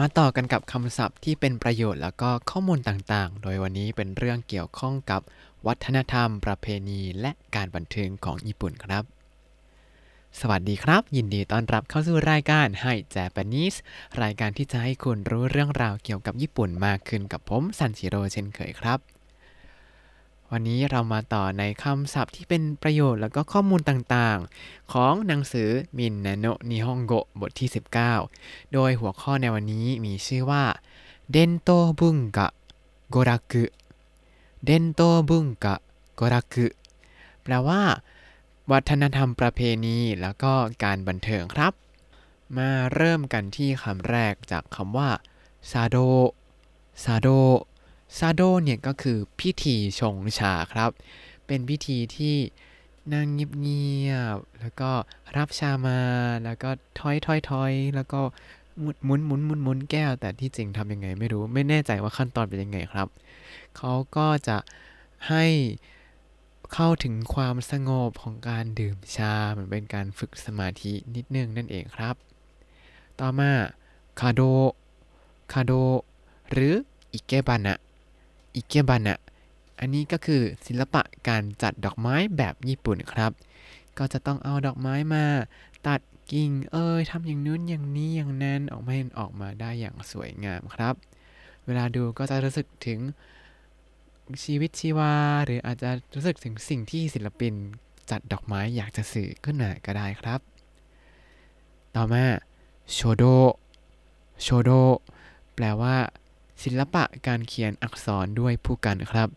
มาต่อกันกับคำศัพท์ที่เป็นประโยชน์แล้วก็ข้อมูลต่างๆ โดยวันนี้เป็นเรื่องเกี่ยวข้องกับวัฒนธรรม ประเพณี และการบันเทิงของญี่ปุ่นครับ สวัสดีครับ ยินดีต้อนรับเข้าสู่รายการให้แจแปนิสรายการที่จะให้คุณรู้เรื่องราวเกี่ยวกับญี่ปุ่นมากขึ้นกับผมซันชิโร่เช่นเคยครับ วันนี้เรามาต่อในคำศัพท์ที่เป็นประโยชน์แล้วก็ข้อมูลต่างๆ ของหนังสือมินนาโนนิฮงโกบทที่ 19 โดยหัวข้อในวันนี้มีชื่อว่าเดนโตบุงกะโกรักุเดนโตบุงกะโกรักุแปลว่า วัฒนธรรมประเพณีแล้วก็การบันเทิงครับ มาเริ่มกันที่คำแรกจากคำว่าซาโดซาโด ซาโดเนี่ยก็คือพิธีชงชาครับ เป็นพิธีที่นั่งเงียบๆ แล้วก็รับชามา แล้วก็ถอยถอยถอยแล้วก็หมุนหมุนหมุนหมุนแก้ว แต่ที่จริงทำยังไงไม่รู้ ไม่แน่ใจว่าขั้นตอนเป็นยังไงครับ เขาก็จะให้เข้าถึงความสงบของการดื่มชา เหมือนเป็นการฝึกสมาธินิดนึงนั่นเองครับ ต่อมาคาโด คาโด หรืออิเกบันะ อิเกบันะอันนี้ก็คือศิลปะการจัดดอกไม้แบบญี่ปุ่นครับ ก็จะต้องเอาดอกไม้มา ตัดกิ่งเอ้ยทำอย่างนู้นอย่างนี้อย่างนั้นออกมาออกมาได้อย่างสวยงามครับ เวลาดูก็จะรู้สึกถึงชีวิตชีวา หรืออาจจะรู้สึกถึงสิ่งที่ศิลปินจัดดอกไม้อยากจะสื่อขึ้นมาก็ได้ครับ ต่อมาโชโดโชโดแปลว่า ศิลปะการเขียนอักษรด้วยผู้กันครับ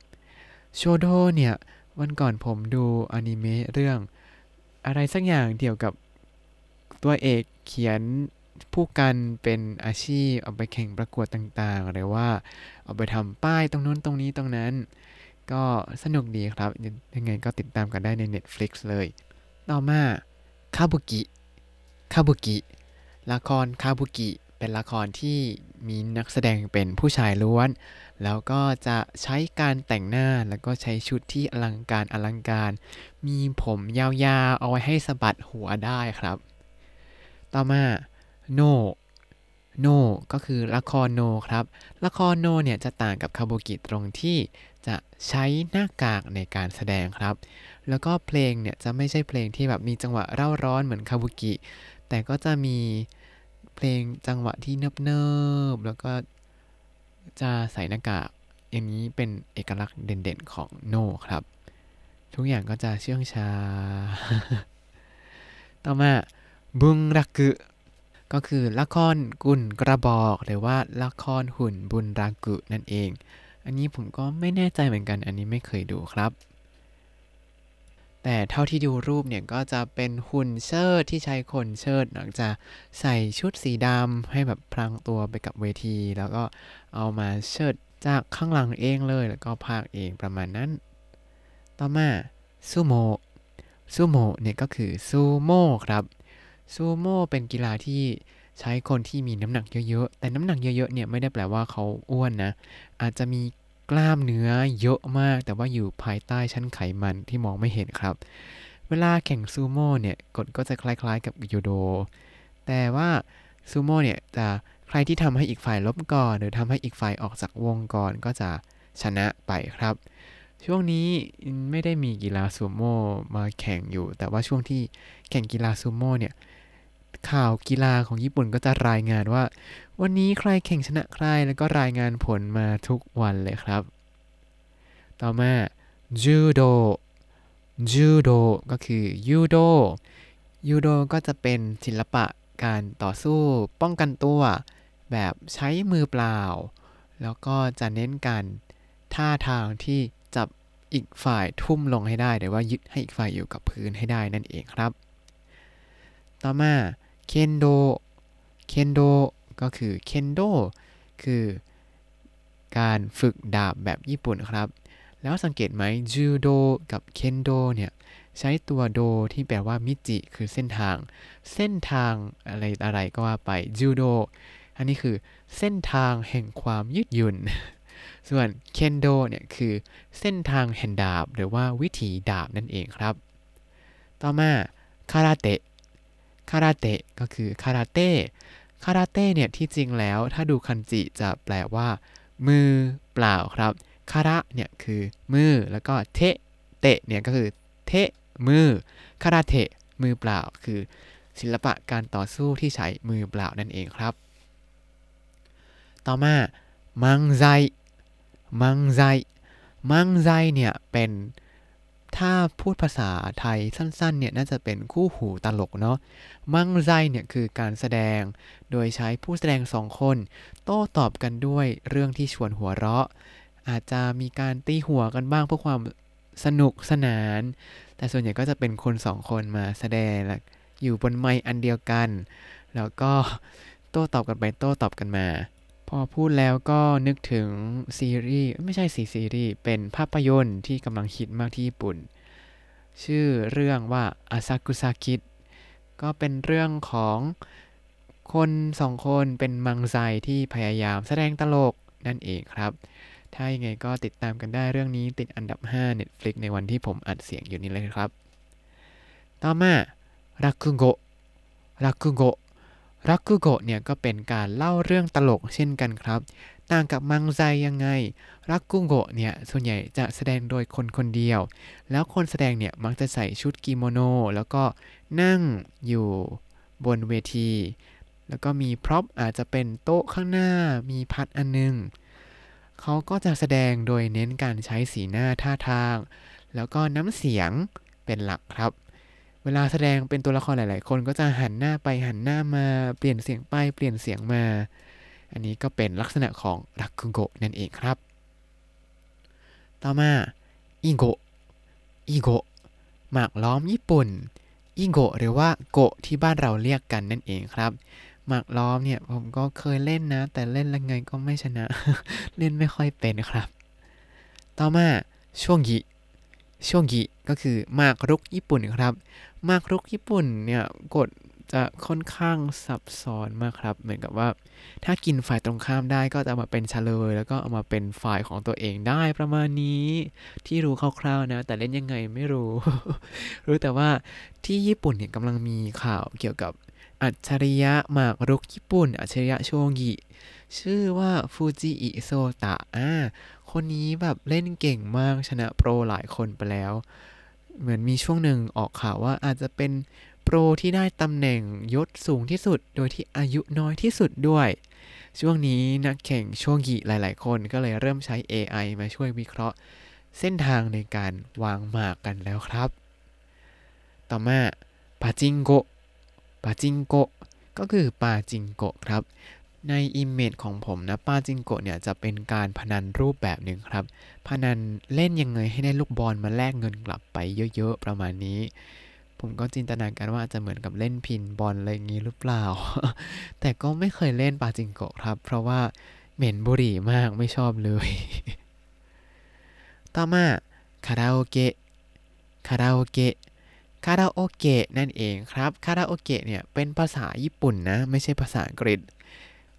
โชโดเนี่ย วันก่อนผมดูอนิเมะเรื่อง อะไรสักอย่างเกี่ยวกับตัวเอกเขียนผู้กันเป็นอาชีพเอาไปแข่งประกวดต่างๆ หรือว่าเอาไปทำป้ายตรงนู้นตรงนี้ตรงนั้น ก็สนุกดีครับ ยังไงก็ติดตามกันได้ใน Netflix เลย ต่อมาคาบุกิคาบุกิละครคาบุกิ เป็นละครที่มีนักแสดงเป็นผู้ชายล้วน แล้วก็จะใช้การแต่งหน้าแล้วก็ใช้ชุดที่อลังการอลังการ มีผมยาวๆ เอาไว้ให้สะบัดหัวได้ครับ ต่อมาโนโนก็คือละครโนครับ ละครโนเนี่ยจะต่างกับคาบุกิตรงที่จะใช้หน้ากากในการแสดงครับ แล้วก็เพลงเนี่ยจะไม่ใช่เพลงที่แบบมีจังหวะเร่าร้อนเหมือนคาบุกิ แต่ก็จะมี เพลงจังหวะที่เนิบๆ แล้วก็จะใส่หน้ากากอย่างนี้เป็นเอกลักษณ์เด่นๆของโนครับ ทุกอย่างก็จะเชื่องชาต่อมาบุงรักุก็คือละครกุนกระบอก หรือว่าละครหุ่นบุญรากุนั่นเอง อันนี้ผมก็ไม่แน่ใจเหมือนกัน อันนี้ไม่เคยดูครับ แต่เท่าที่ดูรูปเนี่ยก็จะเป็นหุ่นเชิดที่ใช้คนเชิดหลังจากใส่ชุดสีดำให้แบบพลางตัวไปกับเวที แล้วก็เอามาเชิดจากข้างหลังเองเลย แล้วก็พากเองประมาณนั้น ต่อมาซูโมซูโมเนี่ยก็คือซูโม่ครับซูโม่เป็นกีฬาที่ใช้คนที่มีน้ำหนักเยอะๆ แต่น้ำหนักเยอะๆ เนี่ยไม่ได้แปลว่าเขาอ้วนนะ อาจจะมี กล้ามเนื้อเยอะมาก แต่ว่าอยู่ภายใต้ชั้นไขมันที่มองไม่เห็นครับ เวลาแข่งซูโม่เนี่ยกฎก็จะคล้ายๆกับยูโด แต่ว่าซูโม่เนี่ยจะใครที่ทำให้อีกฝ่ายลบก่อน หรือทำให้อีกฝ่ายออกจากวงก่อนก็จะชนะไปครับ ช่วงนี้ไม่ได้มีกีฬาซูโม่มาแข่งอยู่ แต่ว่าช่วงที่แข่งกีฬาซูโม่เนี่ย ข่าวกีฬาของญี่ปุ่นก็จะรายงานว่า วันนี้ใครแข่งชนะใครแล้วก็รายงานผลมาทุกวันเลยครับ ต่อมาจูโดจูโดก็คือยูโดยูโดก็จะเป็นศิลปะการต่อสู้ป้องกันตัว แบบใช้มือเปล่า แล้วก็จะเน้นการท่าทางที่จับอีกฝ่ายทุ่มลงให้ได้หรือว่ายึดให้อีกฝ่ายอยู่กับพื้นให้ได้นั่นเองครับ ต่อมา เคนโดเคนโดก็คือเคนโดคือการฝึกดาบแบบญี่ปุ่นครับ แล้วสังเกตไหมจูโดกับเคนโดเนี่ย ใช้ตัวโดที่แปลว่ามิจิ คือเส้นทาง เส้นทางอะไรอะไรก็ว่าไปจูโดอันนี้คือเส้นทางแห่งความยืดหยุ่น ส่วนเคนโดเนี่ยคือเส้นทางแห่งดาบ หรือว่าวิถีดาบนั่นเองครับ ต่อมาคาราเตะ คาราเตะก็คือคาราเต้คาราเต้เนี่ยที่จริงแล้วถ้าดูคันจิจะแปลว่า มือเปล่าครับคาระเนี่ยคือมือแล้วก็เทเตะเนี่ยก็คือเทมือคาราเทะมือเปล่าคือ ศิลปะการต่อสู้ที่ใช้มือเปล่านั่นเองครับ ต่อมามังไซมังไซมังไซเนี่ยเป็น ถ้าพูดภาษาไทยสั้นๆเนี่ยน่าจะเป็นคู่หูตลกเนาะมั่งไซเนี่ยคือการแสดง โดยใช้ผู้แสดงสองคน โต้ตอบกันด้วยเรื่องที่ชวนหัวเราะ อาจจะมีการตีหัวกันบ้างเพื่อความสนุกสนาน แต่ส่วนใหญ่ก็จะเป็นคนสองคนมาแสดงอยู่บนไมค์อันเดียวกัน แล้วก็โต้ตอบกันไปโต้ตอบกันมา พอพูดแล้วก็นึกถึงซีรีส์ไม่ใช่สีซีรีส์เป็นภาพยนตร์ที่กำลังฮิตมากที่ญี่ปุ่น ชื่อเรื่องว่าอาซากุซาคิดก็เป็นเรื่องของคนสองคนเป็นมังไซที่พยายามแสดงตลกนั่นเองครับ ถ้ายังไงก็ติดตามกันได้เรื่องนี้ติดอันดับ 5 Netflix ในวันที่ผมอัดเสียงอยู่นี้เลยครับ ต่อมารักุโกรักุโก รักกุโกะเนี่ยก็เป็นการเล่าเรื่องตลกเช่นกันครับ ต่างกับมังไซยังไง รักกุโกะเนี่ยส่วนใหญ่จะแสดงโดยคนคนเดียว แล้วคนแสดงเนี่ยมักจะใส่ชุดกิโมโน แล้วก็นั่งอยู่บนเวที แล้วก็มี prop อาจจะเป็นโต๊ะข้างหน้ามีพัดอันนึง เขาก็จะแสดงโดยเน้นการใช้สีหน้าท่าทาง แล้วก็น้ำเสียงเป็นหลักครับ เวลาแสดงเป็นตัวละครหลาย ๆ คนก็จะหันหน้าไปหันหน้ามาเปลี่ยนเสียงไปเปลี่ยนเสียงมา อันนี้ก็เป็นลักษณะของราคุโกะนั่นเองครับ ต่อมาอิโกะอิโกะหมากล้อมญี่ปุ่นอิโกหรือว่าโกะที่บ้านเราเรียกกันนั่นเองครับ หมากล้อมเนี่ยผมก็เคยเล่นนะ แต่เล่นแล้วไงก็ไม่ชนะ เล่นไม่ค่อยเป็นครับ ต่อมาช่วงกิ ช่วงกิก็คือมากรุกญี่ปุ่นครับ มากรุกญี่ปุ่นเนี่ยกฎจะค่อนข้างซับซ้อนมากครับ เหมือนกับว่า ถ้ากินฝ่ายตรงข้ามได้ก็จะมาเป็นเฉลย แล้วก็เอามาเป็นฝ่ายของตัวเองได้ประมาณนี้ ที่รู้คร่าวๆนะ แต่เล่นยังไงไม่รู้ รู้แต่ว่าที่ญี่ปุ่นเนี่ยกำลังมีข่าวเกี่ยวกับอัจฉริยะหมากรุกญี่ปุ่น อัจฉริยะโชงิชื่อว่าฟูจิอิโซตะอ่า คนนี้แบบเล่นเก่งมากชนะโปรหลายคนไปแล้ว เหมือนมีช่วงหนึ่งออกข่าวว่าอาจจะเป็นโปรที่ได้ตำแหน่งยศสูงที่สุด โดยที่อายุน้อยที่สุดด้วย ช่วงนี้นักแข่งโชกิหลาย ๆ คนก็เลยเริ่มใช้ AI มาช่วยวิเคราะห์ เส้นทางในการวางหมากกันแล้วครับ ต่อมาปาจิงโกะปาจิงโกะก็คือปาจิงโกะครับ ใน image ของผมนะปาจิงโกะเนี่ยจะเป็นการพนันรูปแบบหนึ่งครับ พนันเล่นยังไงให้ได้ลูกบอลมาแลกเงินกลับไปเยอะๆ ประมาณนี้ ผมก็จินตนาการว่าจะเหมือนกับเล่น pinball อะไรอย่างนี้หรือเปล่า แต่ก็ไม่เคยเล่นปาจิงโกะครับ เพราะว่าเหม็นบุหรี่มากไม่ชอบเลย ต่อมาคาราโอเกะคาราโอเกะคาราโอเกะนั่นเองครับ คาราโอเกะเนี่ยเป็นภาษาญี่ปุ่นนะ ไม่ใช่ภาษาอังกฤษ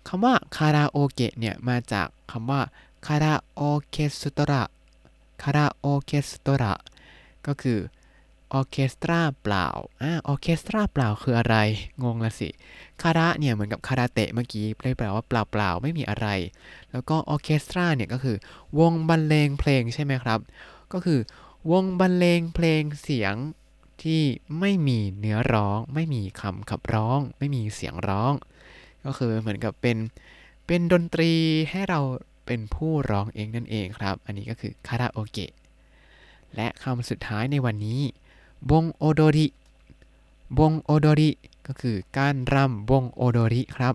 คำว่าคาราโอเกะเนี่ยมาจากคำว่าคาราโอเคสตราคาราโอเคสตราก็คือออเคสตราเปล่าอ่าออเคสตราเปล่าคืออะไร งงละสิ คาระเนี่ยเหมือนกับคาราเตะเมื่อกี้แปลว่าเปล่าเปล่าไม่มีอะไร แล้วก็ออเคสตราเนี่ยก็คือ วงบรรเลงเพลงใช่ไหมครับ ก็คือ วงบรรเลงเพลงเสียงที่ไม่มีเนื้อร้อง ไม่มีคำขับร้อง ไม่มีเสียงร้อง ก็คือเหมือนกับเป็นเป็นดนตรีให้เราเป็นผู้ร้องเองนั่นเองครับ อันนี้ก็คือคาราโอเกะ และคำสุดท้ายในวันนี้บงโอโดริบงโอโดริก็คือการรำบงโอโดริครับ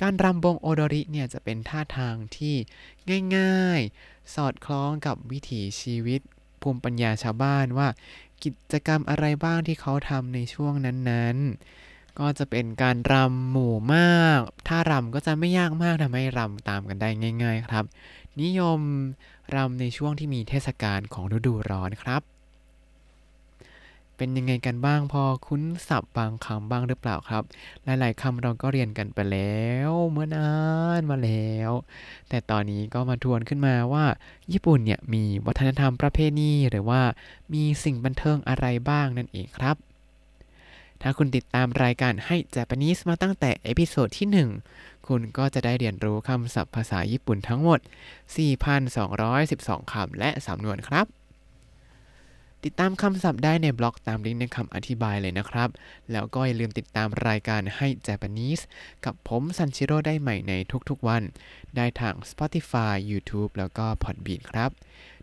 การรำบงโอโดริเนี่ยจะเป็นท่าทางที่ง่ายๆ สอดคล้องกับวิถีชีวิตภูมิปัญญาชาวบ้านว่า กิจกรรมอะไรบ้างที่เขาทำในช่วงนั้นๆ ก็จะเป็นการรำหมู่มาก ถ้ารำก็จะไม่ยากมากทำให้รำตามกันได้ง่าย ๆ ครับ นิยมรำในช่วงที่มีเทศกาลของฤดูร้อนครับ เป็นยังไงกันบ้างพอคุ้นศัพท์บางคำบ้างหรือเปล่าครับ หลายๆคำเราก็เรียนกันไปแล้วเมื่อนานมาแล้ว แต่ตอนนี้ก็มาทวนขึ้นมาว่า ญี่ปุ่นเนี่ยมีวัฒนธรรมประเพณีหรือว่ามีสิ่งบันเทิงอะไรบ้างนั่นเองครับ ถ้าคุณติดตามรายการให้ Japanese มาตั้งแต่ episode ที่ 1 คุณก็จะได้เรียนรู้คำศัพท์ภาษาญี่ปุ่นทั้งหมด 4,212 คำและสำนวนครับ ติดตามคำศัพท์ได้ในบล็อกตามลิงก์ในคำอธิบายเลยนะครับ แล้วก็อย่าลืมติดตามรายการให้ Japanese กับผมซันชิโร่ได้ใหม่ในทุกๆวัน ได้ทาง Spotify YouTube แล้วก็ Podbean ครับ